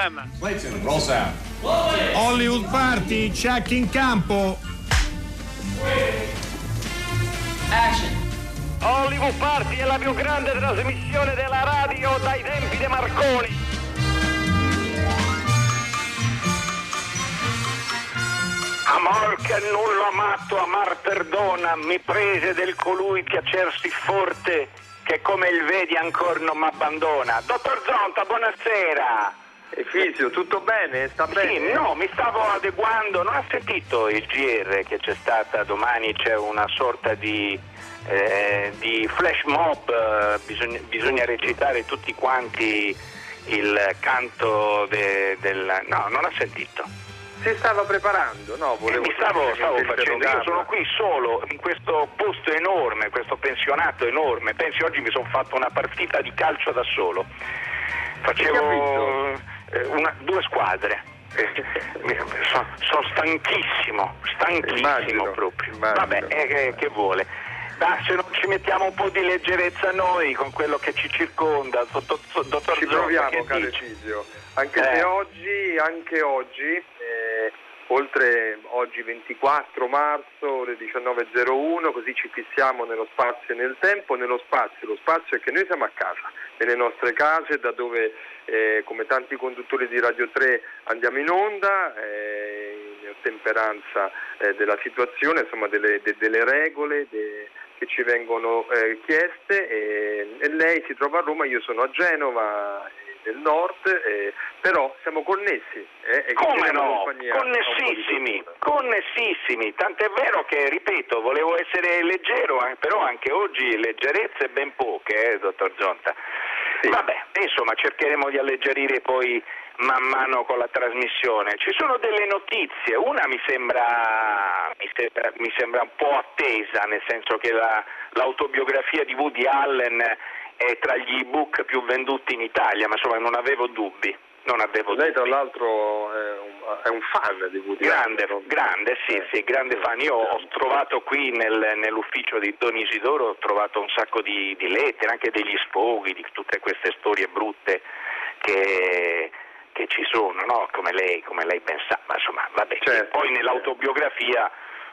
Problem. Clayton, roll sound. Hollywood Party, check in campo. Action. Hollywood Party è la più grande trasmissione della radio dai tempi di Marconi. Amor che nullo amato, amar perdona, mi prese del colui piacersi forte, che come il vedi ancora non m'abbandona. Dottor Zonta, buonasera. Efisio, tutto bene? Sta bene? Sì, no, mi stavo adeguando, non ha sentito il GR che c'è stata domani, c'è una sorta di, eh, di flash mob, eh, bisogna, bisogna recitare tutti quanti il canto de- del... No, non ha sentito. Si stava preparando, no? Eh, Volevo mi stavo, stavo facendo, io sono qui solo in questo posto enorme, questo pensionato enorme. Pensi oggi mi sono fatto una partita di calcio da solo. Facevo eh, una- due squadre. Sono, sono stanchissimo, stanchissimo Immagino, proprio. immagino. Vabbè, eh, che, vuole. Ma se non ci mettiamo un po' di leggerezza noi con quello che ci circonda, dottor, dottor Ci proviamo, caro? Efisio. Anche Eh. se oggi, anche oggi, eh, oltre oggi 24 marzo, ore 19.01, così ci fissiamo nello spazio e nel tempo. Nello spazio, lo spazio è che noi siamo a casa, nelle nostre case, da dove, eh, come tanti conduttori di Radio 3, andiamo in onda. eh, in ottemperanza eh, della situazione, insomma delle, de- delle regole de- che ci vengono eh, chieste e, e lei si trova a Roma, io sono a Genova nel nord, eh, però siamo connessi. eh, Come no? Connessissimi, connessissimi, tant'è vero che, ripeto, volevo essere leggero, eh, però anche oggi leggerezze ben poche, eh, dottor Zonta. Sì. Vabbè, insomma, cercheremo di alleggerire poi man mano con la trasmissione. Ci sono delle notizie, una mi sembra, mi sembra, mi sembra un po' attesa, nel senso che la- l'autobiografia di Woody Allen è tra gli ebook più venduti in Italia, ma insomma non avevo dubbi. Non avevo Lei tra l'altro è un, è un fan di Woody Grande, Allen, grande, sì, sì, grande fan. Io ho trovato qui nel- nell'ufficio di Don Isidoro, ho trovato un sacco di, di lettere, anche degli sfoghi, di tutte queste storie brutte che, che ci sono, no? come, lei, come lei ben sa, ma insomma, vabbè. Certo, poi nell'autobiografia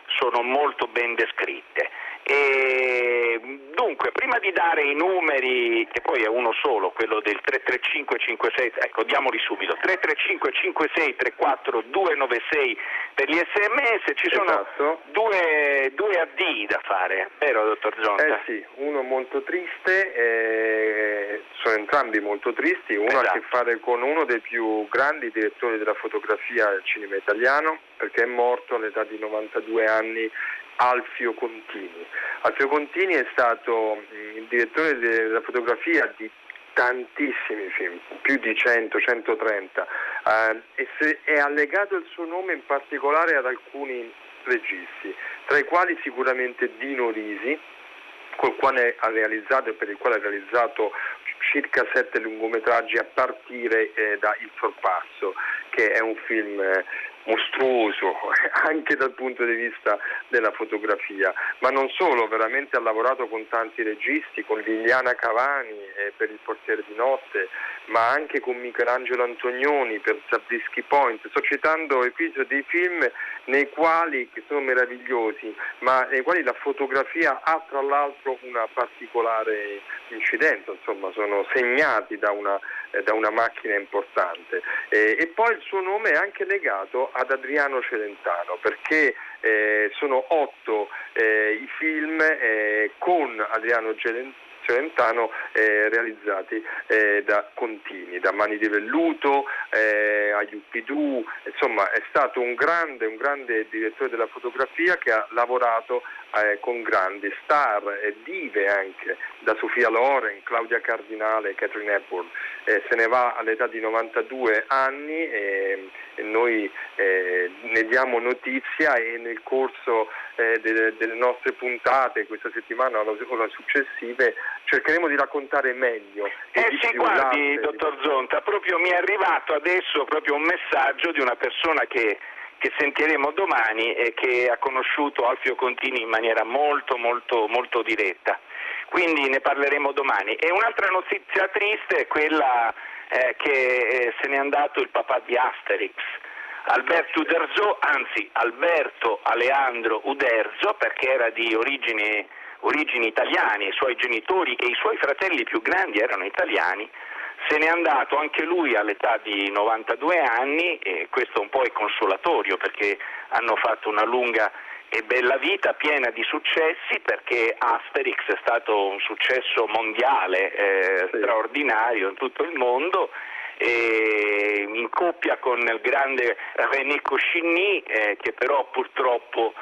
sono molto ben descritte. E, dunque, prima di dare i numeri, che poi è uno solo, quello del 33556, ecco, diamoli subito, 3355634 per gli sms, ci sono Esatto. due, due addii da fare, vero dottor Zonta? Eh sì, uno molto triste, eh, sono entrambi molto tristi, uno ha a che Esatto. fare con uno dei più grandi direttori della fotografia del cinema italiano, perché è morto all'età di 92 anni Alfio Contini. Alfio Contini è stato mh, il direttore de- della fotografia di tantissimi film, più di 100, 130 eh, e se- è allegato il suo nome in particolare ad alcuni registi, tra i quali sicuramente Dino Risi, col quale ha realizzato e per il quale ha realizzato circa sette lungometraggi a partire eh, da Il Sorpasso, che è un film eh, mostruoso anche dal punto di vista della fotografia, ma non solo, veramente ha lavorato con tanti registi, con Liliana Cavani eh, per Il portiere di notte, ma anche con Michelangelo Antonioni per Zabriskie Point. Sto citando episodi dei film nei quali, che sono meravigliosi, ma nei quali la fotografia ha tra l'altro una particolare incidenza, insomma sono segnati da una, da una macchina importante. Eh, e poi il suo nome è anche legato ad Adriano Celentano, perché eh, sono otto eh, i film eh, con Adriano Celentano Celentano eh, realizzati eh, da Contini, da Mani di Velluto eh, a Yuppidù, insomma è stato un grande, un grande direttore della fotografia che ha lavorato eh, con grandi star e dive anche, da Sofia Loren, Claudia Cardinale, Catherine Hepburn. Eh, se ne va all'età di 92 anni e, e noi eh, ne diamo notizia e nel corso eh, delle, delle nostre puntate questa settimana o le successive cercheremo di raccontare meglio. e Eh sì, guardi, dottor Zonta, proprio mi è arrivato adesso proprio un messaggio di una persona che, che sentiremo domani e che ha conosciuto Alfio Contini in maniera molto, molto, molto diretta. Quindi ne parleremo domani. E un'altra notizia triste è quella eh, che eh, se n'è andato il papà di Asterix. Alberto Uderzo, anzi Alberto Aleandro Uderzo, perché era di origini, origini italiane, i suoi genitori e i suoi fratelli più grandi erano italiani, se n'è andato anche lui all'età di 92 anni e questo un po' è consolatorio perché hanno fatto una lunga e bella vita piena di successi perché Asterix è stato un successo mondiale eh, sì. straordinario in tutto il mondo e in coppia con il grande René Coscigny eh, che però purtroppo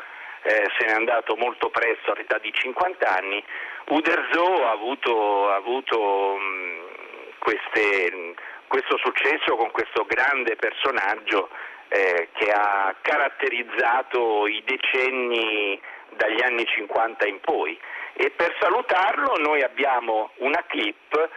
eh, se n'è andato molto presto all'età di 50 anni, Uderzo ha avuto, ha avuto mh, queste, questo successo con questo grande personaggio eh, che ha caratterizzato i decenni dagli anni 50 in poi. E per salutarlo noi abbiamo una clip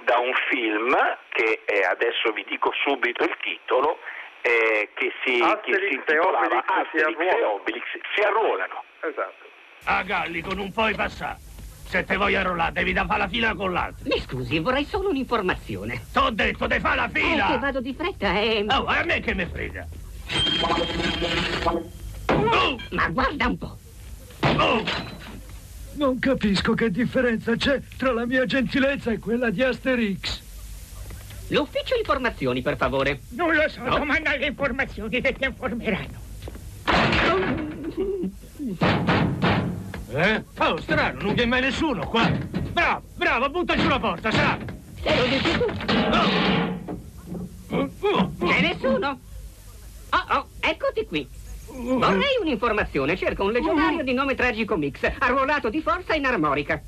da un film che eh, adesso vi dico subito il titolo, eh, che, si, che si intitolava Asterix e Obelix si arruolano. Esatto. A Gallico non puoi passare. Se te vuoi arruolare devi da fare la fila con l'altro. Mi scusi, vorrei solo un'informazione. T'ho detto, devi fare la fila! Eh, che vado di fretta e... Oh, a me che me frega! Oh, ma guarda un po'. Oh! Non capisco che differenza c'è tra la mia gentilezza e quella di Asterix. L'ufficio informazioni, per favore. Non lo so, No. domanda alle informazioni che ti informeranno. Eh? Oh, strano, non viene mai nessuno qua. Bravo, bravo, butta giù la porta, sa? Te lo dici tu? Oh. Oh, oh, C'è nessuno? Oh, oh, eccoti qui. Vorrei un'informazione. Cerco un legionario di nome Tragico Mix, arruolato di forza in armorica.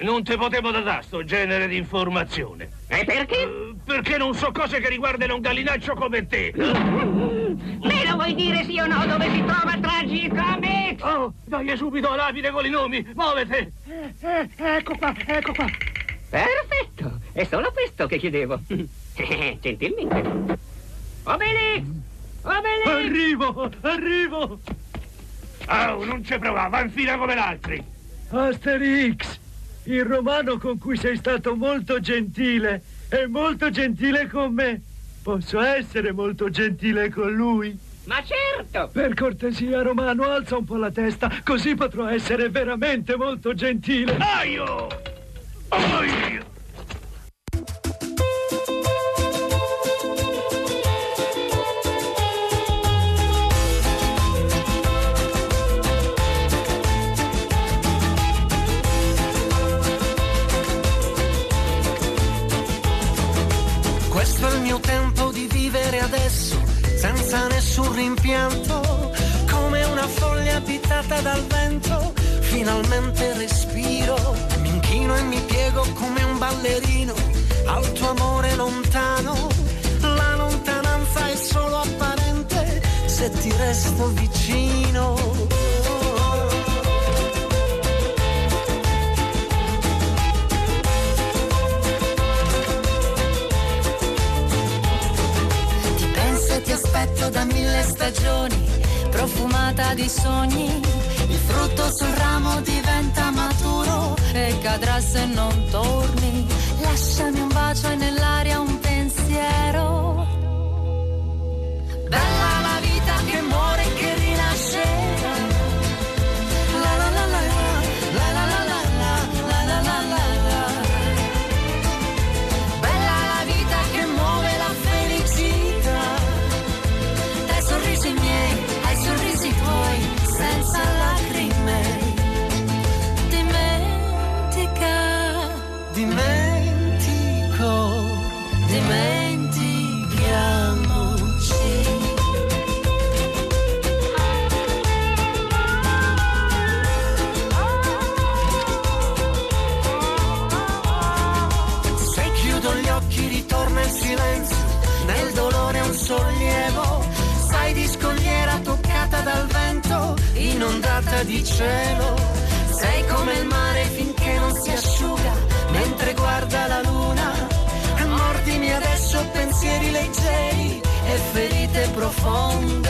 Non te potevo dare sto genere di informazione. E perché? Eh, Perché non so cose che riguardano un gallinaccio come te. Me lo vuoi dire sì o no dove si trova Tragico Mix? Oh, dai subito lapide con i nomi, muovete! Eh, ecco qua, ecco qua. Perfetto, è solo questo che chiedevo. Gentilmente. Obelix! Obelix! Arrivo, arrivo! Oh, non ci provava, va in fila come l'altri. Asterix, il romano con cui sei stato molto gentile è molto gentile con me. Posso essere molto gentile con lui? Ma certo! Per cortesia, Romano, alza un po' la testa, così potrò essere veramente molto gentile. Aio! Aio! Rimpianto, come una foglia abitata dal vento. Finalmente respiro, mi inchino e mi piego come un ballerino al tuo amore lontano. La lontananza è solo apparente se ti resto vicino. Aspetto da mille stagioni, profumata di sogni. Il frutto sul ramo diventa maturo e cadrà se non torni. Di cielo, sei come il mare finché non si asciuga, mentre guarda la luna, mordimi adesso pensieri leggeri e ferite profonde.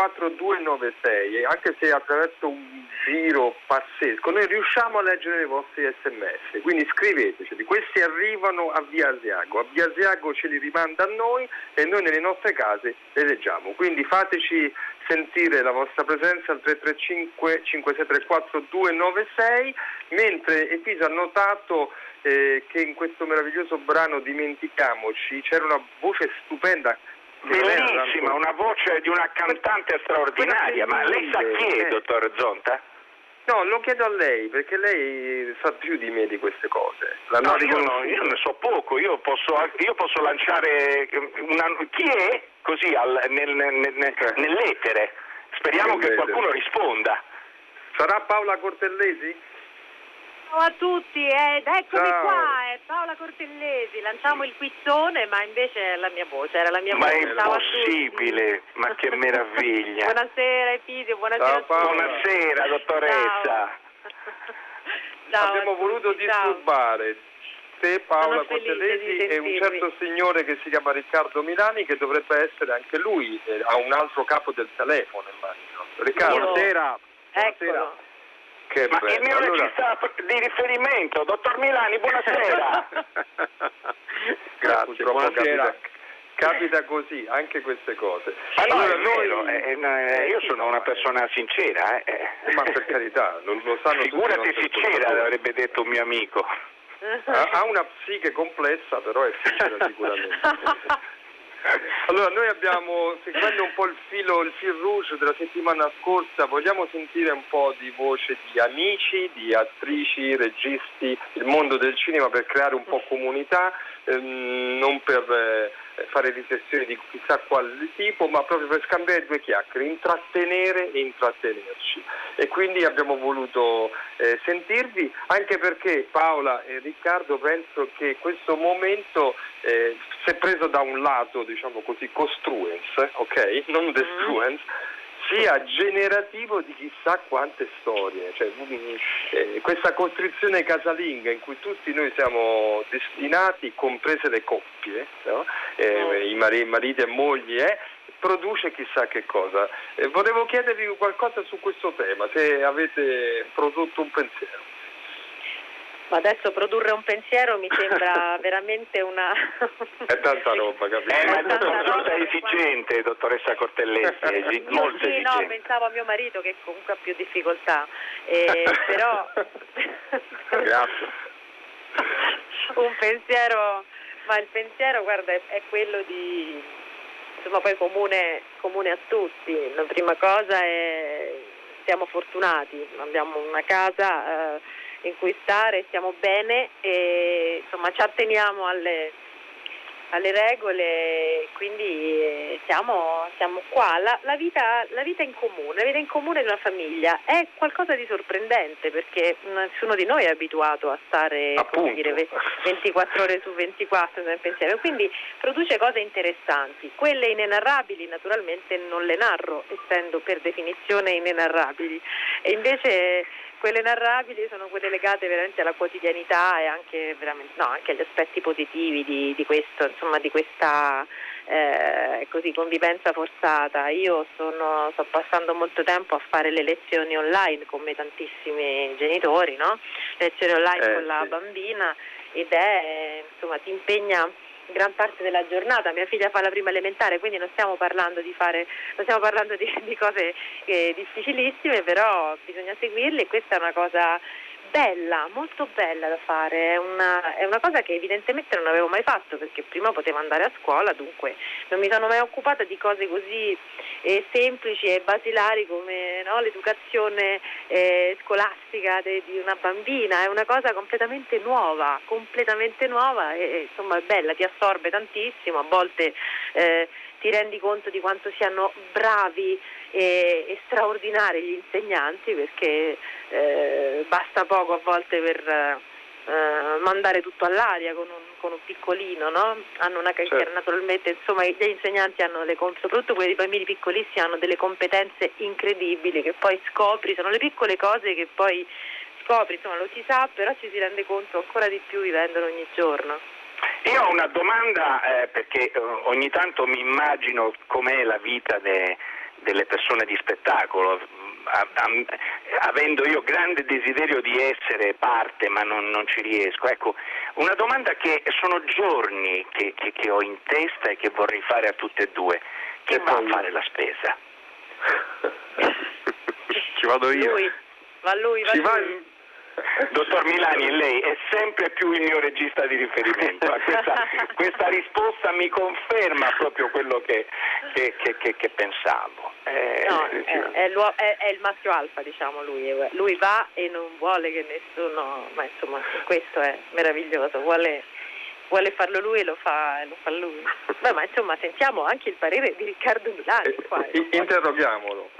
56 34 296 anche se attraverso un giro pazzesco noi riusciamo a leggere i vostri sms quindi scriveteci questi arrivano a via Asiago a via Asiago ce li rimanda a noi e noi nelle nostre case le leggiamo. Quindi fateci sentire la vostra presenza al 335 5634 296 mentre Episa ha notato eh, che in questo meraviglioso brano Dimentichiamoci c'era una voce stupenda Bellissima, una voce di una cantante straordinaria, ma lei sa chi è, dottor Zonta? No, lo chiedo a lei perché lei sa più di me di queste cose. La No, io, no, io ne so poco, io posso, io posso lanciare una, chi è così al- nel- nel- nel- nell'etere. Speriamo che qualcuno risponda. Sarà Paola Cortellesi? Ciao a tutti ed eccomi Ciao. qua, è Paola Cortellesi, lanciamo il quizzone ma invece è la mia voce, era la mia Ma voce. è Ciao a tutti. impossibile, ma che meraviglia. Buonasera Epidio, buonasera Ciao. Buonasera, dottoressa. Ciao Abbiamo a tutti, voluto ciao. disturbare te Paola Cortellesi e un certo signore che si chiama Riccardo Milani che dovrebbe essere anche lui eh, a un altro capo del telefono immagino. Riccardo, Io- buonasera. Buonasera. Eccolo. Che Ma bello. il mio Allora- regista di riferimento, dottor Milani, buonasera. Grazie, buonasera. capita- Capita così, anche queste cose. Allora, è vero, eh, eh, io sono una persona sincera. eh. Ma per carità, lo, lo sanno Figurati sincera, ascoltatori. avrebbe detto un mio amico. Ha una psiche complessa, però è sincera sicuramente. Allora, noi abbiamo, seguendo un po' il filo, il fil rouge della settimana scorsa, vogliamo sentire un po' di voce di amici, di attrici, registi, il mondo del cinema per creare un po' comunità, ehm, non per eh, fare riflessioni di chissà quale tipo, ma proprio per scambiare due chiacchiere, intrattenere e intrattenerci. E quindi abbiamo voluto eh, sentirvi, anche perché Paola e Riccardo penso che questo momento eh, se preso da un lato, diciamo così, costruence, ok? Non destruence, sia generativo di chissà quante storie. Cioè, mm, eh, questa costrizione casalinga in cui tutti noi siamo destinati, comprese le coppie, no? Eh, i mari- mariti e mogli, eh, produce chissà che cosa. Eh, volevo chiedervi qualcosa su questo tema, se avete prodotto un pensiero. Ma adesso produrre un pensiero mi sembra veramente una... È tanta roba, capito? Eh, ma il tanta roba è esigente, dottoressa è esi- Io molto sì, no, esigente. pensavo a mio marito che comunque ha più difficoltà, Eh, però Grazie. un pensiero, ma il pensiero guarda è, è quello di, insomma poi comune, comune a tutti, la prima cosa è siamo fortunati, abbiamo una casa eh, in cui stare, stiamo bene e insomma ci atteniamo alle, alle regole, quindi eh, siamo, siamo qua. La, la vita, la vita in comune, la vita in comune di una famiglia è qualcosa di sorprendente perché nessuno di noi è abituato a stare dire, ve- 24 ore su 24 sempre insieme, quindi produce cose interessanti. Quelle inenarrabili naturalmente non le narro, essendo per definizione inenarrabili, e invece quelle narrabili sono quelle legate veramente alla quotidianità e anche, veramente, no, anche agli aspetti positivi di, di questo, insomma, di questa eh, così, convivenza forzata. Io sono, sto passando molto tempo a fare le lezioni online come tantissimi genitori, no? le lezioni online Eh, con la sì. bambina ed è, insomma, ti impegna gran parte della giornata, mia figlia fa la prima elementare, quindi non stiamo parlando di fare, non stiamo parlando di, di cose eh, difficilissime, però bisogna seguirle. E questa è una cosa bella, molto bella da fare, è una, è una cosa che evidentemente non avevo mai fatto perché prima potevo andare a scuola, dunque non mi sono mai occupata di cose così eh, semplici e basilari come no, l'educazione eh, scolastica de- di una bambina, è una cosa completamente nuova, completamente nuova e insomma è bella, ti assorbe tantissimo, a volte eh, ti rendi conto di quanto siano bravi e, e straordinari gli insegnanti perché eh, basta poco a volte per eh, mandare tutto all'aria con un, con un piccolino, no? Hanno una carriera Certo. naturalmente, insomma gli insegnanti hanno le soprattutto quelli dei bambini piccolissimi hanno delle competenze incredibili che poi scopri, sono le piccole cose che poi scopri, insomma lo si sa, però ci si rende conto ancora di più vivendolo ogni giorno. Io ho una domanda eh, perché eh, ogni tanto mi immagino com'è la vita de- delle persone di spettacolo, a- avendo io grande desiderio di essere parte ma non, non ci riesco. Ecco, una domanda che sono giorni che, che- che ho in testa e che vorrei fare a tutte e due. Chi va a fare la spesa? Ci vado io. Lui, va lui, va Ci lui. va- Dottor Milani, lei è sempre più il mio regista di riferimento. Ma Questa, questa risposta mi conferma proprio quello che, che- che- che- che pensavo. Eh, No, è, è l'uo- è- è il maschio alfa, diciamo lui. Lui va e non vuole che nessuno, ma insomma, questo è meraviglioso. Vuole, vuole farlo lui e lo fa, lo fa lui. Beh, ma insomma, sentiamo anche il parere di Riccardo Milani qua. I- interroghiamolo.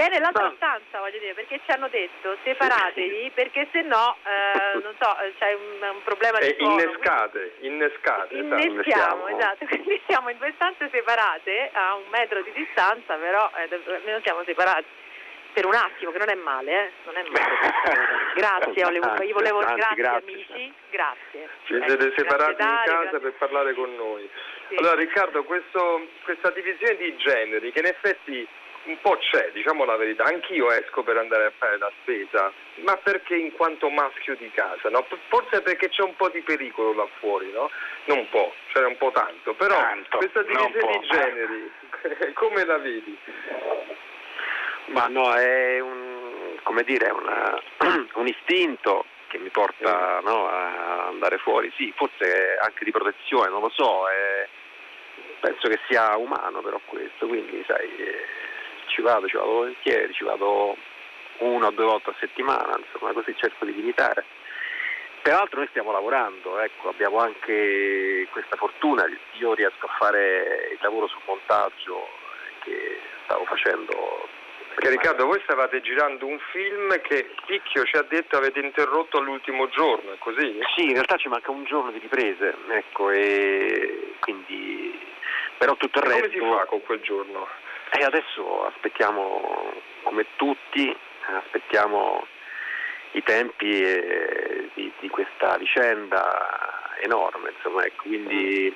Che è nell'altra stanza, voglio dire, perché ci hanno detto separatevi perché se no, eh, non so, eh, c'è un, un problema di suono. innescate, innescate. Innestiamo, esatto, quindi siamo in due stanze separate a un metro di distanza, però eh, almeno siamo separati per un attimo, che non è male, eh? Non è male. Grazie, volevo, io volevo grazie, grazie. amici, grazie. Ci Ecco, siete grazie separati in Dario, casa grazie- per parlare con noi. Sì. Allora Riccardo, questo- questa divisione di generi che in effetti un po' c'è, diciamo la verità, anch'io esco per andare a fare la spesa, ma perché in quanto maschio di casa, no? Forse perché c'è un po' di pericolo là fuori, no? Non un po', cioè un po' tanto, però Tanto, questa divisione di generi, come la vedi? Ma no, è un, come dire, una- un istinto che mi porta no, a andare fuori, sì, forse anche di protezione, non lo so, è- penso che sia umano però questo, quindi sai, eh, ci vado, ci vado volentieri, ci vado una o due volte a settimana, insomma, così cerco di limitare. Peraltro noi stiamo lavorando, ecco, abbiamo anche questa fortuna, io riesco a fare il lavoro sul montaggio che stavo facendo. Perché Riccardo, voi stavate girando un film che Picchio ci ha detto avete interrotto all'ultimo giorno, è così? Sì, in realtà ci manca un giorno di riprese, ecco, e quindi però tutto il Come resto. si fa con quel giorno? E adesso aspettiamo, come tutti, aspettiamo i tempi eh, di, di questa vicenda enorme, insomma, ecco, quindi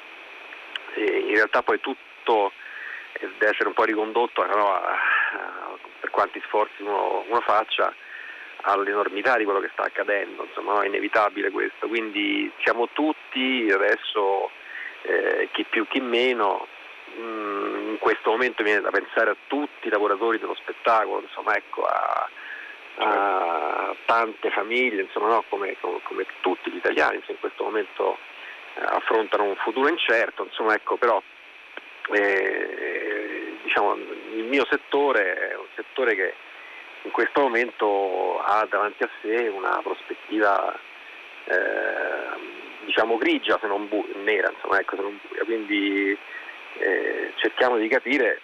eh, in realtà poi tutto eh, deve essere un po' ricondotto a- a- per quanti sforzi uno, uno faccia all'enormità di quello che sta accadendo, insomma no, è inevitabile questo, quindi siamo tutti adesso, eh, chi più chi meno, mm, in questo momento viene da pensare a tutti i lavoratori dello spettacolo, insomma ecco, a, a tante famiglie, insomma no, come, come- come tutti gli italiani insomma, in questo momento eh, affrontano un futuro incerto, insomma ecco però eh, diciamo, il mio settore è un settore che in questo momento ha davanti a sé una prospettiva eh, diciamo grigia se non bu- nera, insomma, ecco, se non buia, quindi eh, cerchiamo di capire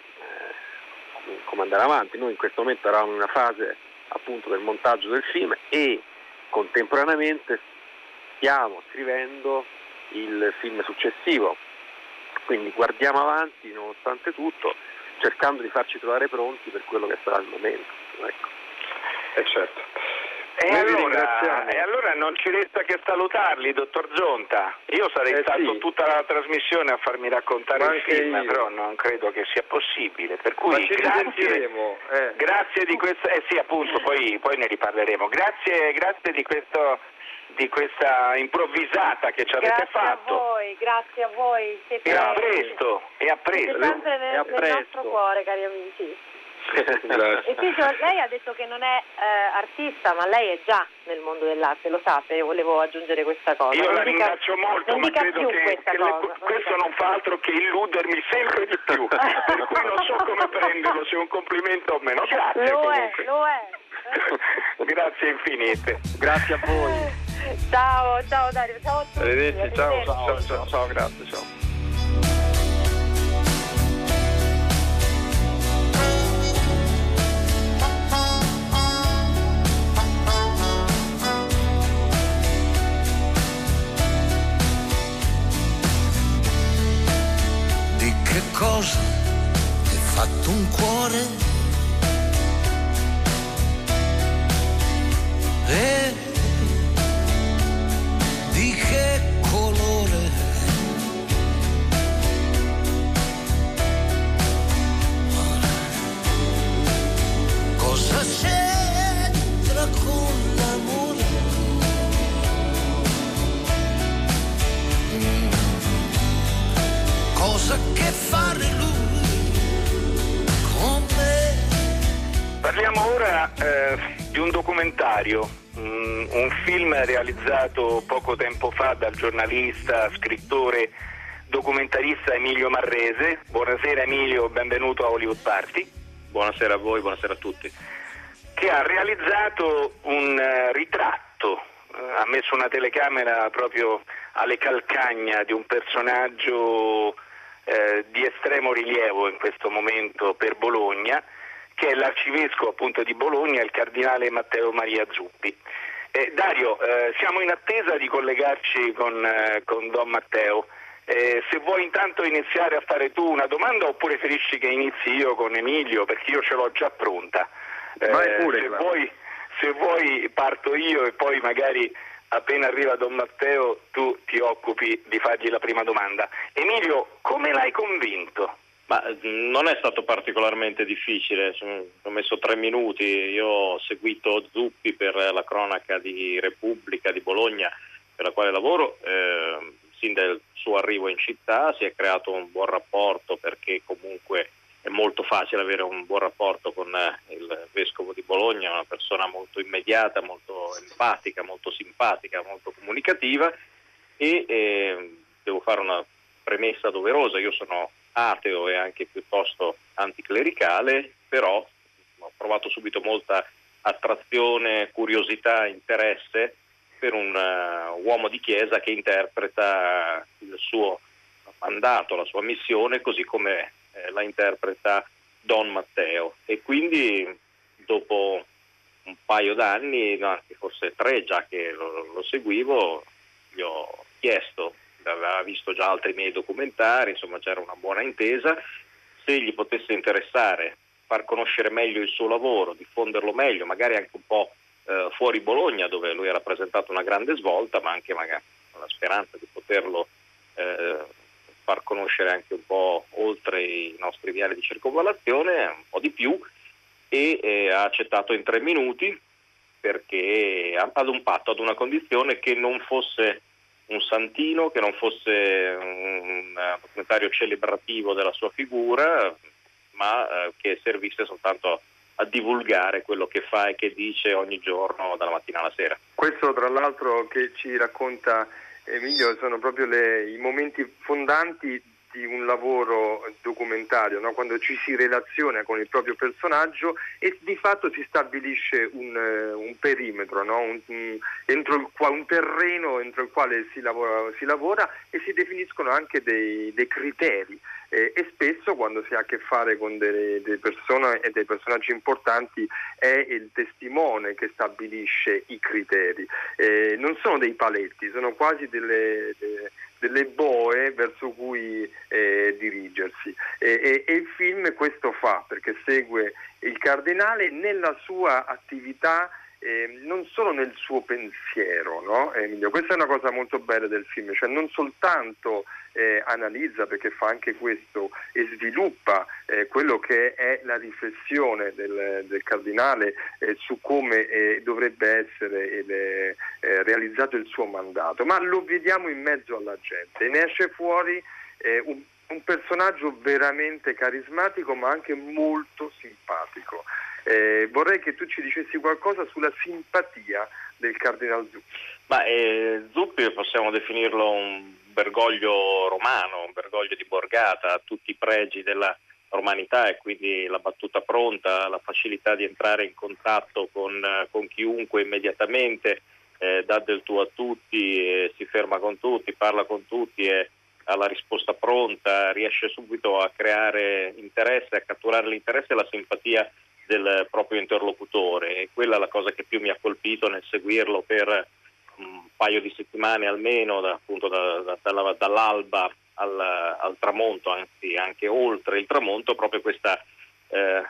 eh, come andare avanti. Noi in questo momento eravamo in una fase appunto del montaggio del film e contemporaneamente stiamo scrivendo il film successivo, quindi guardiamo avanti nonostante tutto, cercando di farci trovare pronti per quello che sarà il momento. Ecco. Eh certo. E allora, e allora non ci resta che salutarli, dottor Zonta. Io sarei Eh, stato sì. tutta la trasmissione a farmi raccontare Ma il film, io. però non credo che sia possibile. Per cui Ma ci grazie, eh. grazie di questa, eh sì appunto, poi, poi ne riparleremo. Grazie, grazie di, questo, di questa improvvisata che ci avete Grazie a fatto. voi, grazie a voi. Siete, E a presto, e a siete presto. sempre nel, E a nel nostro cuore, cari amici. Grazie. E Piccio, lei ha detto che non è eh, artista, ma lei è già nel mondo dell'arte, lo sapete, io volevo aggiungere questa cosa. Io Non la dica- ringrazio molto, non ma credo che, questa che le- cosa, non questo non fa altro che illudermi sempre di più, per cui non so come prenderlo, se è un complimento o meno. Grazie Lo è, comunque. lo è. Grazie infinite. Grazie a voi. Ciao, ciao Dario, ciao a tutti. Arrivederci, ciao, ciao, ciao. ciao, grazie, ciao. Cosa è fatto un cuore? fare lui con me. Parliamo ora eh, di un documentario, mm, un film realizzato poco tempo fa dal giornalista, scrittore documentarista Emilio Marrese. Buonasera Emilio, benvenuto a Hollywood Party. Buonasera a voi, buonasera a tutti. Che ha realizzato un eh, ritratto, eh, ha messo una telecamera proprio alle calcagna di un personaggio eh, di estremo rilievo in questo momento per Bologna, che è l'arcivescovo appunto di Bologna, il cardinale Matteo Maria Zuppi. Eh, Dario, eh, siamo in attesa di collegarci con, eh, con Don Matteo. Eh, se vuoi intanto iniziare a fare tu una domanda oppure preferisci che inizi io con Emilio perché io ce l'ho già pronta. Vai pure, se, vuoi, se vuoi parto io e poi magari appena arriva Don Matteo tu ti occupi di fargli la prima domanda. Emilio, come l'hai convinto? Ma non è stato particolarmente difficile, ho messo tre minuti, io ho seguito Zuppi per la cronaca di Repubblica di Bologna per la quale lavoro, eh, sin dal suo arrivo in città si è creato un buon rapporto perché comunque è molto facile avere un buon rapporto con eh, il vescovo di Bologna, una persona molto immediata, molto empatica, molto simpatica, molto comunicativa e eh, devo fare una premessa doverosa, io sono ateo e anche piuttosto anticlericale, però ho provato subito molta attrazione, curiosità, interesse per un uh, uomo di chiesa che interpreta il suo mandato, la sua missione, così come eh, la interpreta Don Matteo. E quindi dopo un paio d'anni, no, forse tre già che lo, lo, seguivo, gli ho chiesto, aveva visto già altri miei documentari, insomma c'era una buona intesa, se gli potesse interessare far conoscere meglio il suo lavoro, diffonderlo meglio, magari anche un po' eh, fuori Bologna dove lui ha rappresentato una grande svolta, ma anche magari con la speranza di poterlo eh, far conoscere anche un po' oltre i nostri viali di circolazione, un po' di più, e eh, ha accettato in tre minuti perché ad un patto, ad una condizione che non fosse un santino, che non fosse un documentario celebrativo della sua figura, ma eh, che servisse soltanto a divulgare quello che fa e che dice ogni giorno dalla mattina alla sera. Questo tra l'altro che ci racconta Emilio sono proprio le, i momenti fondanti di un lavoro documentario, no? quando ci si relaziona con il proprio personaggio e di fatto si stabilisce un, uh, un perimetro, no? un, un, il, un, terreno entro il quale si lavora, si lavora e si definiscono anche dei, dei criteri eh, e spesso quando si ha a che fare con delle, delle, persone e dei personaggi importanti è il testimone che stabilisce i criteri. Eh, non sono dei paletti, sono quasi delle, delle boe verso cui eh, dirigersi e, e, e, il film questo fa perché segue il cardinale nella sua attività eh, non solo nel suo pensiero, no? Emilio, questa è una cosa molto bella del film, cioè non soltanto eh, analizza, perché fa anche questo, e sviluppa eh, quello che è la riflessione del, del cardinale eh, su come eh, dovrebbe essere eh, realizzato il suo mandato, ma lo vediamo in mezzo alla gente, ne esce fuori un un personaggio veramente carismatico ma anche molto simpatico. Eh, vorrei che tu ci dicessi qualcosa sulla simpatia del Cardinal Zuppi. Ma eh, Zuppi possiamo definirlo un bergoglio romano, un bergoglio di borgata, ha tutti i pregi della romanità e quindi la battuta pronta, la facilità di entrare in contatto con, con chiunque immediatamente, eh, dà del tuo a tutti, eh, si ferma con tutti, parla con tutti e ha la risposta pronta, riesce subito a creare interesse, a catturare l'interesse e la simpatia del proprio interlocutore. E quella è la cosa che più mi ha colpito nel seguirlo per un paio di settimane almeno, da, appunto da, da, dalla, dall'alba al, al, tramonto, anzi anche oltre il tramonto, proprio questa eh,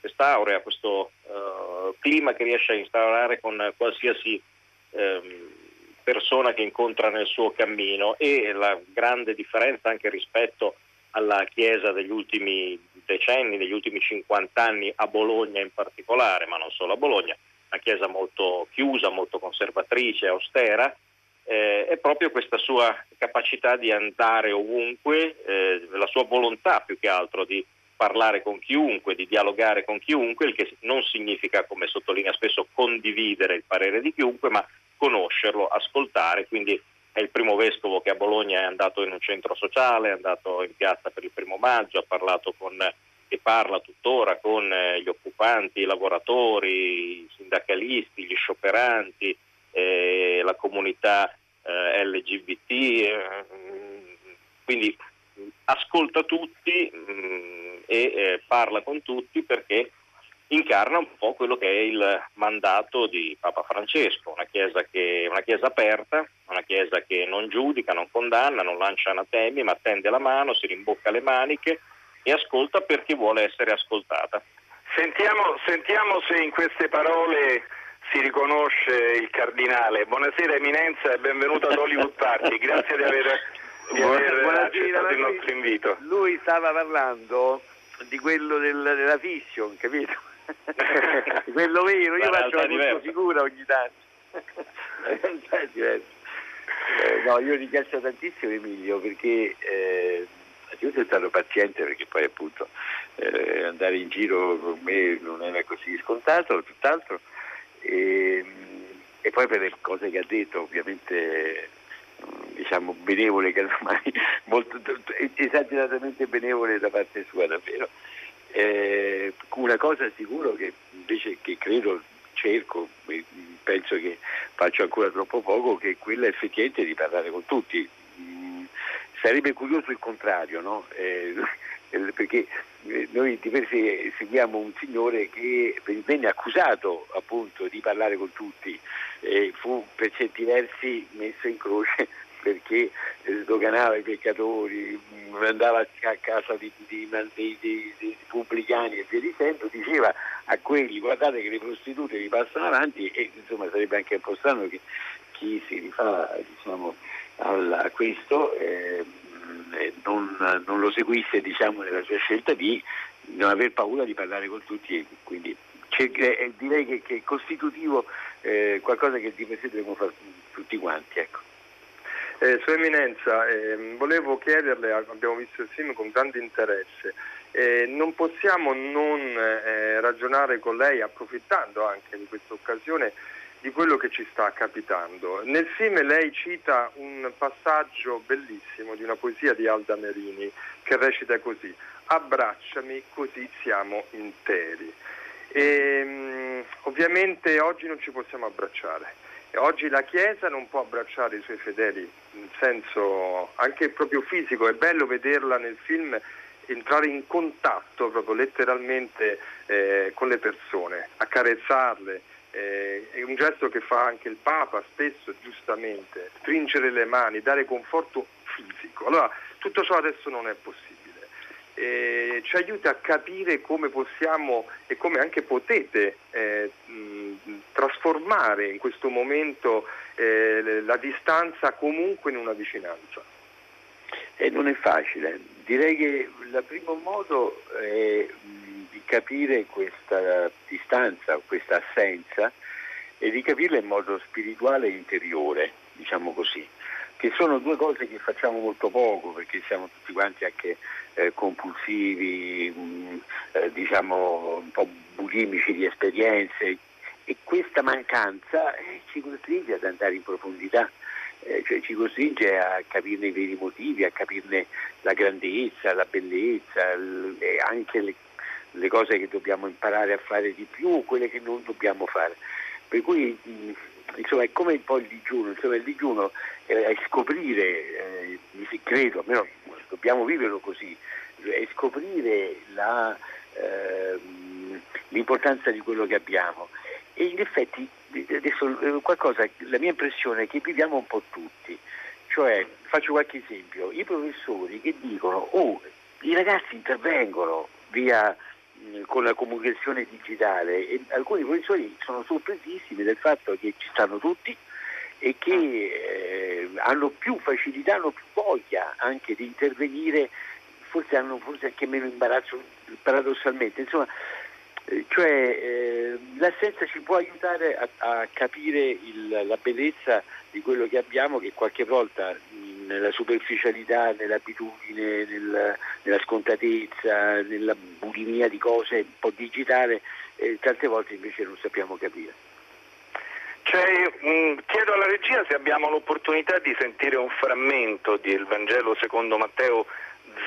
quest'aurea, questo uh, clima che riesce a instaurare con qualsiasi um, persona che incontra nel suo cammino. E la grande differenza anche rispetto alla Chiesa degli ultimi decenni, degli ultimi 50 anni a Bologna in particolare, ma non solo a Bologna, una Chiesa molto chiusa, molto conservatrice, austera, eh, è proprio questa sua capacità di andare ovunque, eh, la sua volontà più che altro di parlare con chiunque, di dialogare con chiunque, il che non significa, come sottolinea spesso, condividere il parere di chiunque, ma conoscerlo, ascoltare, quindi è il primo vescovo che a Bologna è andato in un centro sociale, è andato in piazza per il primo maggio, ha parlato con e parla tuttora con eh, gli occupanti, i lavoratori, i sindacalisti, gli scioperanti, eh, la comunità eh, LGBT, eh, quindi ascolta tutti mh, mm, e eh, parla con tutti perché incarna un po' quello che è il mandato di Papa Francesco, una chiesa, che, una chiesa aperta, una chiesa che non giudica, non condanna, non lancia anatemi, ma tende la mano, si rimbocca le maniche e ascolta perché vuole essere ascoltata. Sentiamo, sentiamo se in queste parole si riconosce il cardinale. Buonasera Eminenza e benvenuto ad Hollywood Party, grazie di aver, di aver accettato il nostro invito. Lui stava parlando di quello del, della fiction, capito? Quello vero, io faccio la diversa. figura ogni tanto. eh, no, io ringrazio tantissimo Emilio perché eh, sono stato paziente perché poi appunto eh, andare in giro con me non era così scontato, tutt'altro. E, e poi per le cose che ha detto, ovviamente diciamo benevole, casomai, molto, esageratamente benevole da parte sua davvero. Eh, una cosa sicuro che invece che credo cerco, penso che faccio ancora troppo poco, che è quella effettivamente di parlare con tutti. Mm, sarebbe curioso il contrario, no? eh, perché eh, noi di per sé seguiamo un signore che venne accusato appunto di parlare con tutti, e fu per certi versi messo in croce perché sdoganava i peccatori, andava a casa di, di, di, di, pubblicani e via dicendo, diceva a quelli guardate che le prostitute vi passano avanti e insomma sarebbe anche un po' strano che chi si rifà diciamo, a questo eh, non, non, lo seguisse diciamo, nella sua scelta di non aver paura di parlare con tutti quindi eh, direi che, che, è costitutivo eh, qualcosa che di per sé dobbiamo fare tutti quanti. Ecco. Eh, Sua Eminenza, eh, volevo chiederle, abbiamo visto il film con grande interesse, eh, non possiamo non eh, ragionare con lei, approfittando anche di questa occasione, di quello che ci sta capitando. Nel film lei cita un passaggio bellissimo di una poesia di Alda Merini che recita così, abbracciami così siamo interi. E, ehm, ovviamente oggi non ci possiamo abbracciare Oggi la Chiesa non può abbracciare i suoi fedeli in senso anche proprio fisico, è bello vederla nel film entrare in contatto proprio letteralmente eh, con le persone, accarezzarle. Eh, è un gesto che fa anche il Papa spesso, giustamente, stringere le mani, dare conforto fisico. Allora, tutto ciò adesso non è possibile eh, ci aiuta a capire come possiamo e come anche potete eh, mh, trasformare in questo momento eh, la distanza comunque in una vicinanza. E non è facile. Direi che il primo modo è mh, di capire questa distanza, questa assenza e di capirla in modo spirituale e interiore, diciamo così che sono due cose che facciamo molto poco perché siamo tutti quanti anche eh, compulsivi, mh, mm, eh, diciamo un po' bulimici di esperienze e questa mancanza eh, ci costringe ad andare in profondità. Eh, cioè ci costringe a capirne i veri motivi, a capirne la grandezza, la bellezza, l- anche le, le, cose che dobbiamo imparare a fare di più, quelle che non dobbiamo fare. Per cui mh, mm, insomma, è come un po' il digiuno, insomma, il digiuno è scoprire, eh, credo, almeno dobbiamo viverlo così, è scoprire la, eh, l'importanza di quello che abbiamo. E in effetti adesso eh, qualcosa, la mia impressione è che viviamo un po' tutti, cioè faccio qualche esempio, i professori che dicono oh i ragazzi intervengono via con la comunicazione digitale. E alcuni professori sono sorpresissimi del fatto che ci stanno tutti e che eh, hanno più facilità, hanno più voglia anche di intervenire, forse hanno forse anche meno imbarazzo paradossalmente. Insomma, cioè, eh, l'assenza ci può aiutare a, a capire il, la bellezza di quello che abbiamo che qualche volta nella superficialità, nell'abitudine, nel, nella scontatezza, nella bulimia di cose un po' digitale, e tante volte invece non sappiamo capire. Mh, chiedo alla regia se abbiamo l'opportunità di sentire un frammento del Vangelo secondo Matteo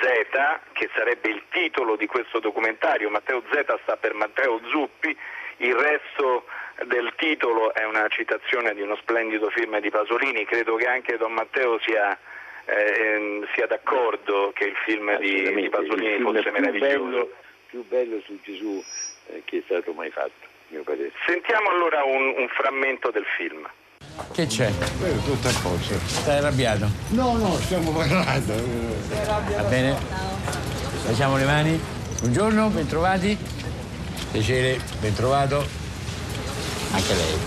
Z, che sarebbe il titolo di questo documentario. Matteo Z sta per Matteo Zuppi, il resto del titolo è una citazione di uno splendido film di Pasolini, credo che anche Don Matteo sia, eh, sia d'accordo che il film di, di Pasolini il film fosse meraviglioso. bello, più bello su Gesù eh, che è stato mai fatto, a mio parere. Sentiamo allora un, un frammento del film. Che c'è? tutto a posto. Stai arrabbiato? No, no, stiamo parlando. Va bene? Facciamo le mani. Buongiorno, bentrovati. Piacere, bentrovato. Anche lei.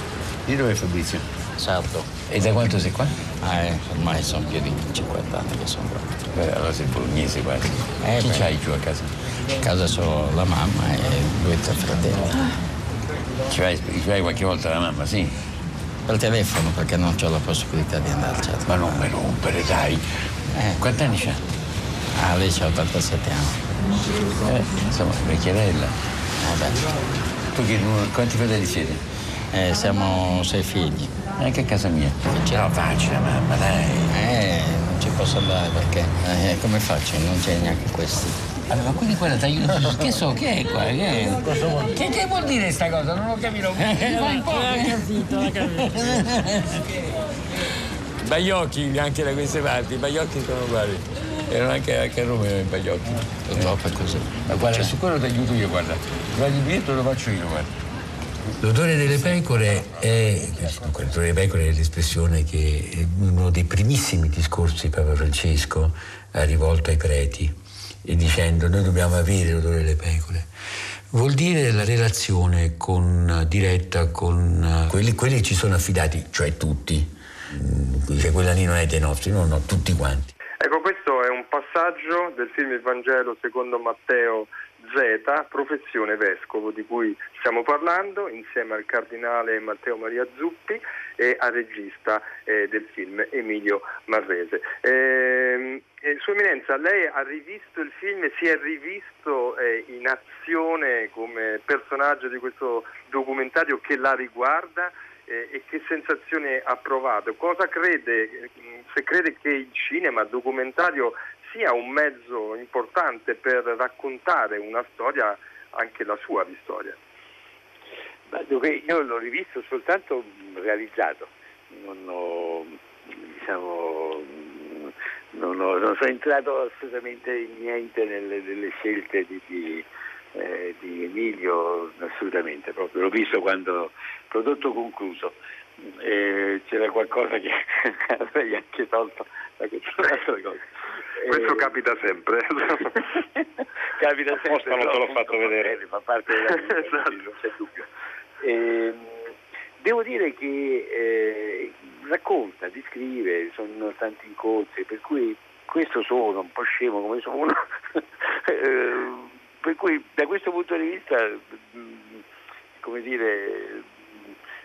Di dove è Fabrizio? Sardo. E da quanto sei qua? Eh, ormai sono più di 50 anni che sono qua. Beh, allora sei bolognese quasi. Eh, Chi beh. c'hai giù a casa? A casa c'ho la mamma e due o tre fratelli. Ci vai, ci vai qualche volta la mamma, sì? Per telefono perché non ho la possibilità di andarci. Ma non me rompere, dai. Eh. Quanti anni c'ha? Ah, lei c'ha 87 anni. Eh, insomma, vecchierella. Vabbè. Tu che, quanti fratelli siete? Eh, siamo sei figli. Anche a casa mia. Ce la faccia, mamma, dai. Eh, non ci posso andare perché. Eh, come faccio? Non c'è neanche questi. Allora, ma quindi guarda, ti aiuto. Che so, che è qua? Che, è? che, che vuol dire sta cosa? Non ho capito. Fa un po'. capito, l'ha capito. Baiocchi anche da queste parti, i baiocchi sono uguali. Erano anche, anche a Roma i baiocchi. Purtroppo è così. Ma guarda, su quello ti aiuto io, guarda. Guarda il biglietto lo faccio io, guarda. L'odore delle pecore è, dunque, l'odore delle pecore è l'espressione che uno dei primissimi discorsi di Papa Francesco ha rivolto ai preti, e dicendo noi dobbiamo avere l'odore delle pecore. Vuol dire la relazione con, diretta con quelli, quelli che ci sono affidati, cioè tutti. Dice quella lì non è dei nostri, no, no, tutti quanti. Ecco, questo è un passaggio del film Il Vangelo secondo Matteo Professione Vescovo, di cui stiamo parlando insieme al cardinale Matteo Maria Zuppi e al regista eh, del film Emilio Marrese. Ehm, eh, Sua Eminenza, lei ha rivisto il film si è rivisto eh, in azione come personaggio di questo documentario che la riguarda eh, e che sensazione ha provato? Cosa crede, eh, se crede che il cinema documentario sia un mezzo importante per raccontare una storia, anche la sua di storia? Ma dunque, io l'ho rivisto soltanto realizzato, non ho, diciamo, non, ho- non sono entrato assolutamente in niente nelle, nelle scelte di, di, eh, di Emilio, assolutamente, proprio l'ho visto quando prodotto concluso. Eh, c'era qualcosa che avrei anche tolto da questa cosa. Questo Eh, capita sempre. capita sempre. Apposta non te l'ho fatto vedere. bene, Fa parte della vita, Esatto. non c'è dubbio. Ehm, devo dire che eh, racconta, descrive, sono tanti incontri, per cui questo sono un po' scemo come sono, eh, per cui da questo punto di vista, mh, come dire,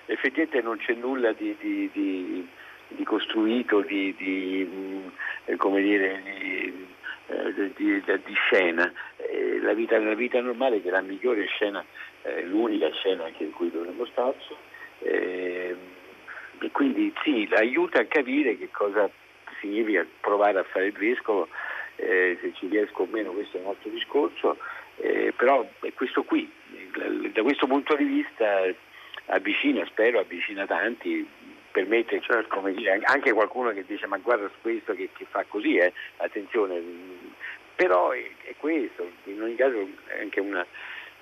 effettivamente non c'è nulla di, di- di- di costruito, di, di, mh, eh, dire, di, eh, di- di- scena. Eh, la, vita, la vita normale che è la migliore scena, l'unica scena anche in cui dovremmo starci. E quindi sì, aiuta a capire che cosa significa provare a fare il vescovo, eh, se ci riesco o meno questo è un altro discorso, eh, però è questo qui, da questo punto di vista avvicina, spero avvicina tanti, permette come dire, anche qualcuno che dice ma guarda questo che, che fa così, eh, attenzione, però è, è questo, in ogni caso è anche una,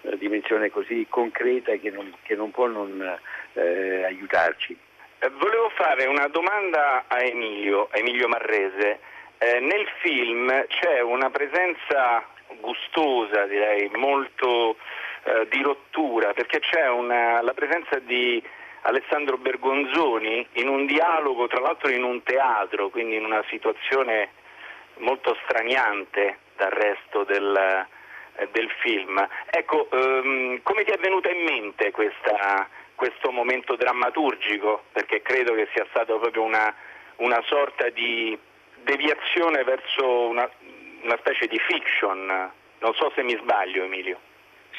una dimensione così concreta che non, che non può non eh, aiutarci. Eh, Volevo fare una domanda a Emilio, Emilio Marrese. Eh, nel film c'è una presenza gustosa, direi, molto eh, di rottura, perché c'è una- la presenza di Alessandro Bergonzoni in un dialogo, tra l'altro in un teatro, quindi in una situazione molto straniante dal resto del, eh, del film. Ecco, ehm, come ti è venuta in mente questa, questo momento drammaturgico? Perché credo che sia stato proprio una, una sorta di, deviazione verso una, una specie di fiction. Non so se mi sbaglio, Emilio.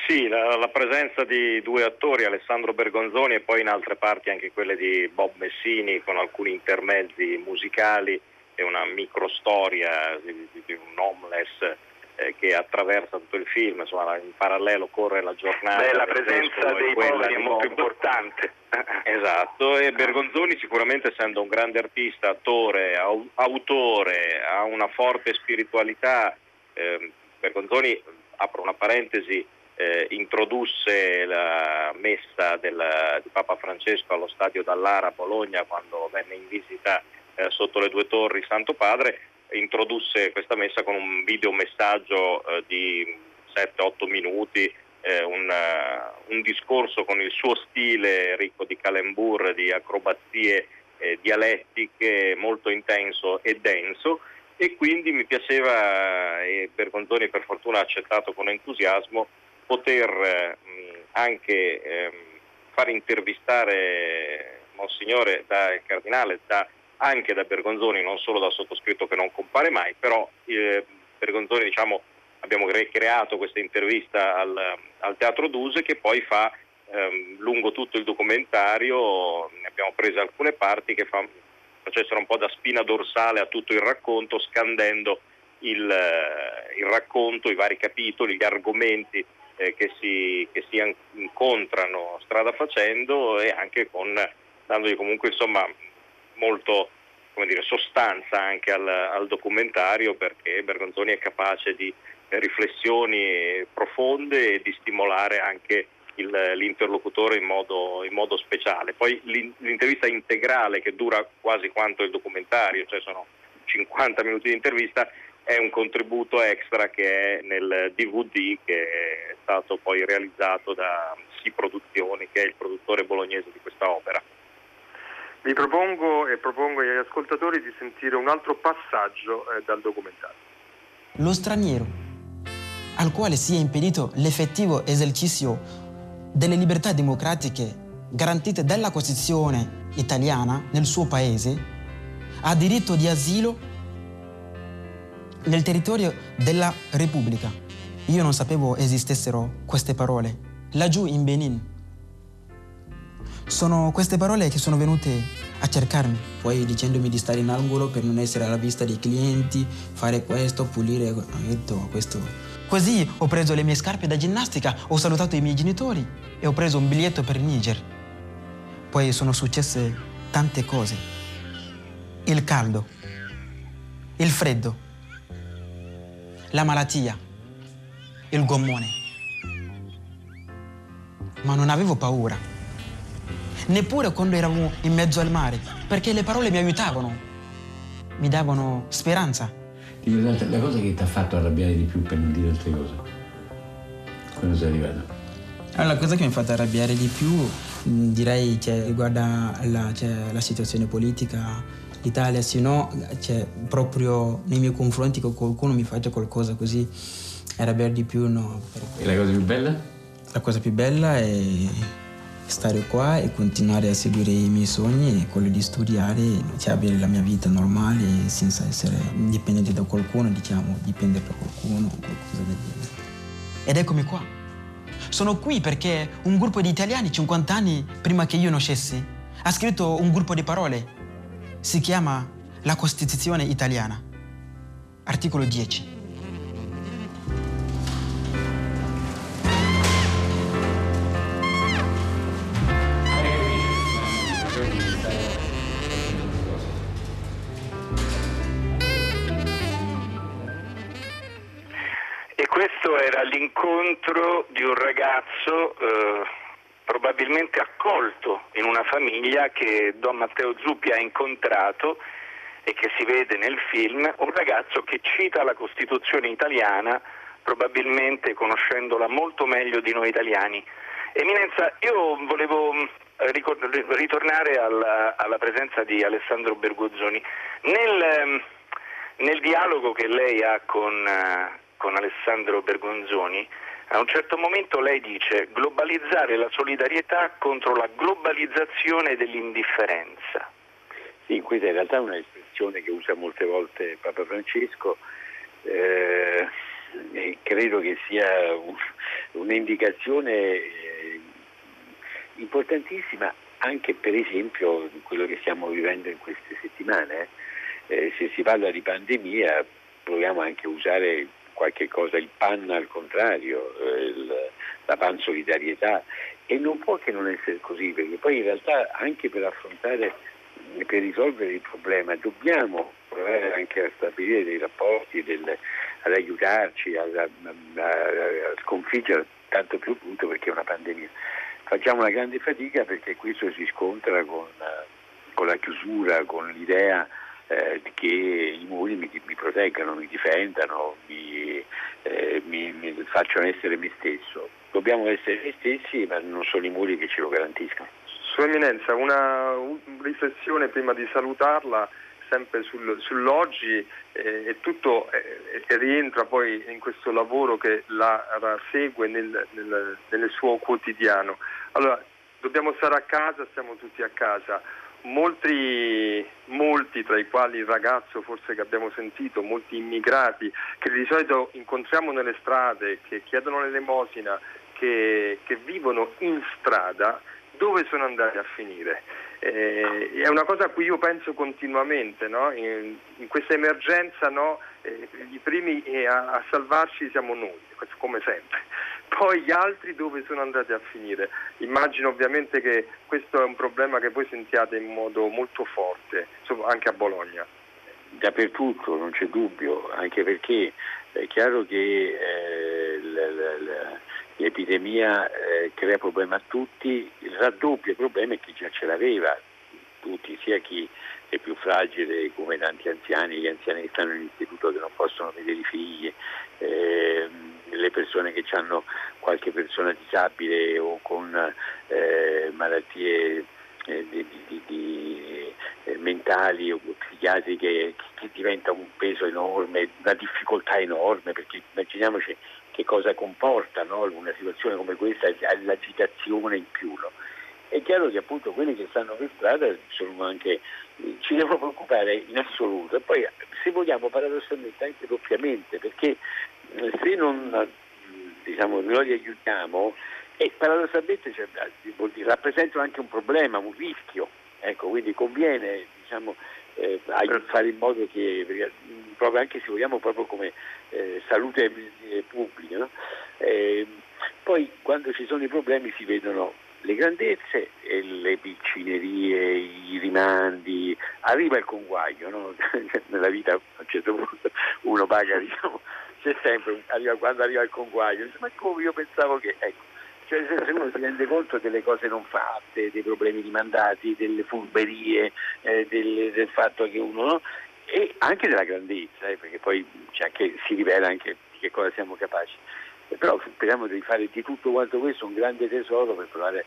Sì, la, la, presenza di due attori, Alessandro Bergonzoni e poi in altre parti anche quelle di Bob Messini con alcuni intermezzi musicali e una microstoria di, di un homeless eh, che attraversa tutto il film, insomma in parallelo corre la giornata. Beh, la presenza dei poveri è molto importante. Esatto, e Bergonzoni sicuramente essendo un grande artista, attore, autore, ha una forte spiritualità, eh, Bergonzoni, apro una parentesi, eh, introdusse la messa del, di Papa Francesco allo stadio Dallara a Bologna quando venne in visita eh, sotto le due torri Santo Padre, introdusse questa messa con un videomessaggio eh, di 7-8 minuti, eh, un, uh, un, discorso con il suo stile ricco di calembur, di acrobazie eh, dialettiche, molto intenso e denso. E quindi mi piaceva, e Bergonzoni per fortuna ha accettato con entusiasmo, poter eh, anche ehm, far intervistare Monsignore da il Cardinale da, anche da Bergonzoni, non solo dal sottoscritto che non compare mai, però eh, Bergonzoni diciamo, abbiamo creato questa intervista al, al Teatro Duse che poi fa ehm, lungo tutto il documentario, ne abbiamo prese alcune parti che fa, facessero un po' da spina dorsale a tutto il racconto, scandendo il, eh, il racconto, i vari capitoli, gli argomenti eh, che, si, che, si, incontrano strada facendo e anche con, dandogli comunque insomma, molto dire, sostanza anche al, al, documentario perché Bergonzoni è capace di riflessioni profonde e di stimolare anche il, l'interlocutore in modo, in modo, speciale. Poi l'intervista integrale che dura quasi quanto il documentario, cioè sono 50 minuti di intervista, è un contributo extra che è nel DVD che è stato poi realizzato da Si Produzioni, che è il produttore bolognese di questa opera. Vi propongo e propongo agli ascoltatori di sentire un altro passaggio eh, dal documentario. Lo straniero, al quale si è impedito l'effettivo esercizio delle libertà democratiche garantite dalla Costituzione italiana nel suo paese, ha diritto di asilo nel territorio della Repubblica. Io non sapevo esistessero queste parole. Laggiù in Benin. Sono queste parole che sono venute a cercarmi. Poi dicendomi di stare in angolo per non essere alla vista dei clienti, fare questo, pulire, ho detto questo. Così ho preso le mie scarpe da ginnastica, ho salutato i miei genitori e ho preso un biglietto per Niger. Poi sono successe tante cose. Il caldo, il freddo, la malattia, il gommone. Ma non avevo paura, neppure quando eravamo in mezzo al mare, perché le parole mi aiutavano, mi davano speranza. La cosa che ti ha fatto arrabbiare di più per non dire altre cose, quando sei arrivato? Allora, la cosa che mi ha fatto arrabbiare di più direi che riguarda la, cioè, la situazione politica l'Italia, se no cioè, proprio nei miei confronti con qualcuno mi faccia qualcosa così arrabbiare di più no. E la cosa più bella? La cosa più bella è stare qua e continuare a seguire i miei sogni, quello di studiare, cioè avere la mia vita normale senza essere dipendente da qualcuno, diciamo, dipendere da qualcuno, qualcosa del genere. Ed eccomi qua. Sono qui perché un gruppo di italiani 50 anni prima che io nascessi ha scritto un gruppo di parole si chiama la Costituzione italiana, articolo 10. E questo era l'incontro di un ragazzo eh, probabilmente accolto in una famiglia che Don Matteo Zuppi ha incontrato e che si vede nel film, un ragazzo che cita la Costituzione italiana, probabilmente conoscendola molto meglio di noi italiani. Eminenza, io volevo mm, ritornare alla, alla presenza di Alessandro Bergozzoni. Nel, mm, nel dialogo che lei ha con, eh, con Alessandro Bergonzoni, a un certo momento lei dice globalizzare la solidarietà contro la globalizzazione dell'indifferenza. Sì, questa in realtà è un'espressione che usa molte volte Papa Francesco, eh, credo che sia un, un'indicazione eh, importantissima anche per esempio di quello che stiamo vivendo in queste settimane. Eh, se si parla di pandemia proviamo anche a usare qualche cosa, il pan al contrario, eh, il, la pan solidarietà e non può che non essere così perché poi in realtà anche per affrontare, per risolvere il problema dobbiamo provare anche a stabilire dei rapporti, del, ad aiutarci, a, a, a, a sconfiggere tanto più appunto perché è una pandemia. Facciamo una grande fatica perché questo si scontra con, con la chiusura, con l'idea eh, che i muri mi, mi, proteggano, mi difendano, mi, eh, mi, mi, facciano essere me stesso. Dobbiamo essere noi stessi, ma non sono i muri che ce lo garantiscono. Sua Eminenza, una riflessione prima di salutarla sempre sul, sull'oggi eh, e tutto eh, rientra poi in questo lavoro che la, la segue nel, nel, nel suo quotidiano. Allora, dobbiamo stare a casa, stiamo tutti a casa. Molti, molti, tra i quali il ragazzo forse che abbiamo sentito, molti immigrati che di solito incontriamo nelle strade, che chiedono l'elemosina, che, che vivono in strada, dove sono andati a finire? Eh, è una cosa a cui io penso continuamente, no? in, in, questa emergenza no? eh, i primi a, a, salvarci siamo noi, come sempre. Poi gli altri dove sono andati a finire? Immagino ovviamente che questo è un problema che voi sentiate in modo molto forte, anche a Bologna. Dappertutto, non c'è dubbio, anche perché è chiaro che eh, l, l, l, l'epidemia eh, crea problemi a tutti, il raddoppio problema è chi già ce l'aveva, tutti, sia chi è più fragile come tanti anziani, gli anziani che stanno in istituto che non possono vedere i figli, eh, le persone che hanno qualche persona disabile o con eh, malattie eh, di, di, di, eh, mentali o psichiatriche che diventa un peso enorme, una difficoltà enorme, perché immaginiamoci che cosa comporta no? una situazione come questa, l'agitazione in più. No? È chiaro che appunto quelli che stanno per strada anche, ci devono preoccupare in assoluto e poi se vogliamo paradossalmente anche doppiamente perché se non diciamo, noi li aiutiamo e paradossalmente cioè, rappresentano anche un problema, un rischio, ecco, quindi conviene diciamo, eh, fare in modo che, proprio anche se vogliamo proprio come eh, salute pubblica, no? eh, poi quando ci sono i problemi si vedono le grandezze e le piccinerie, i rimandi, arriva il conguaglio, no? nella vita a un certo punto uno paga, diciamo, c'è sempre, arriva, quando arriva il conguaglio, ma come io pensavo che, ecco, cioè se uno si rende conto delle cose non fatte, dei problemi rimandati, delle furberie, eh, del, del, fatto che uno, no? e anche della grandezza, eh, perché poi anche, si rivela anche di che cosa siamo capaci. Però speriamo di fare di tutto quanto questo un grande tesoro per provare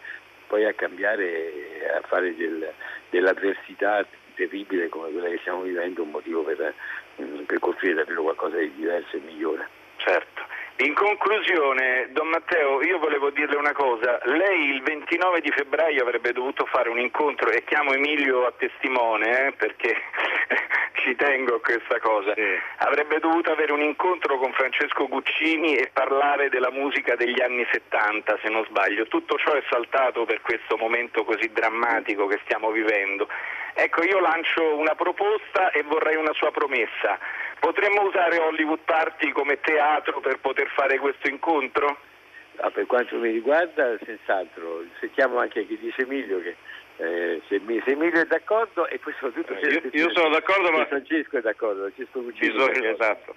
poi a cambiare, a fare del, dell'avversità terribile come quella che stiamo vivendo un motivo per, per costruire davvero qualcosa di diverso e migliore. Certo. In conclusione, Don Matteo, io volevo dirle una cosa. Lei il 29 di febbraio avrebbe dovuto fare un incontro, e chiamo Emilio a testimone eh, perché ci tengo a questa cosa. Sì. Avrebbe dovuto avere un incontro con Francesco Guccini e parlare della musica degli anni 70, se non sbaglio. Tutto ciò è saltato per questo momento così drammatico che stiamo vivendo. Ecco, io lancio una proposta e vorrei una sua promessa. Potremmo usare Hollywood Party come teatro per poter fare questo incontro? Ah, per quanto mi riguarda, senz'altro. Sentiamo anche chi dice Emilio che eh, se, se, Emilio è d'accordo e poi soprattutto io, io sono d'accordo ma Francesco è d'accordo Francesco Guccini bisogna, esatto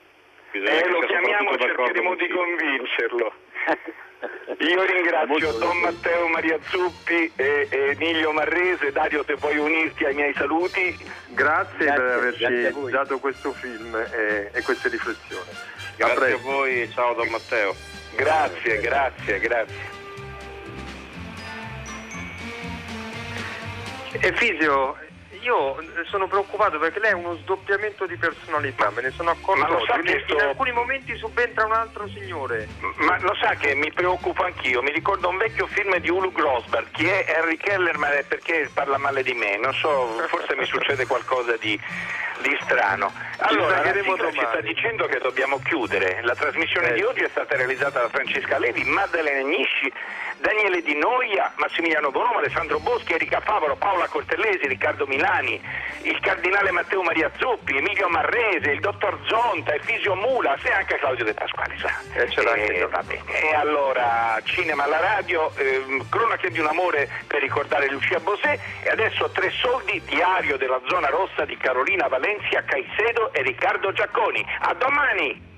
eh, lo chiamiamo e cercheremo di convincerlo. Io ringrazio Don Matteo Maria Zuppi e, e Emilio Marrese. Dario se vuoi unirti ai miei saluti. Grazie, grazie per averci dato questo film e, e queste riflessioni. Grazie a, a voi. Ciao Don Matteo. Grazie grazie grazie. Efisio, io sono preoccupato perché lei ha uno sdoppiamento di personalità, me ne sono accorto oggi. In, sto... in alcuni momenti subentra un altro signore. Ma lo sa che mi preoccupo anch'io, mi ricordo un vecchio film di Ulu Grosberg, chi è Harry Keller, ma è perché parla male di me, non so, forse mi succede qualcosa di di strano. Allora, la sigla ci sta dicendo che dobbiamo chiudere. La trasmissione Eh, di sì. oggi è stata realizzata da Francesca Levi, Maddalena Agnisci, Daniele Di Noia, Massimiliano Bonomo, Alessandro Boschi, Erika Favaro, Paola Cortellesi, Riccardo Milani, il cardinale Matteo Maria Zuppi, Emilio Marrese, il dottor Zonta, Efisio Mulas e anche Claudio De Pasquale. Sa. Eh, bene. E allora, cinema alla radio, ehm, cronache di un amore per ricordare Lucia Bosè e adesso tre soldi, diario della zona rossa di Carolina Valencia, Caicedo e Riccardo Giacconi. A domani!